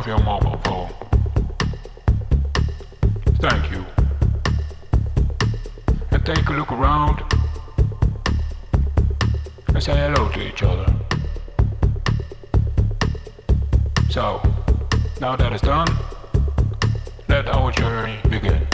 of your mobile phone. Thank you. And take a look around and say hello to each other. So, now that is done, let our journey begin.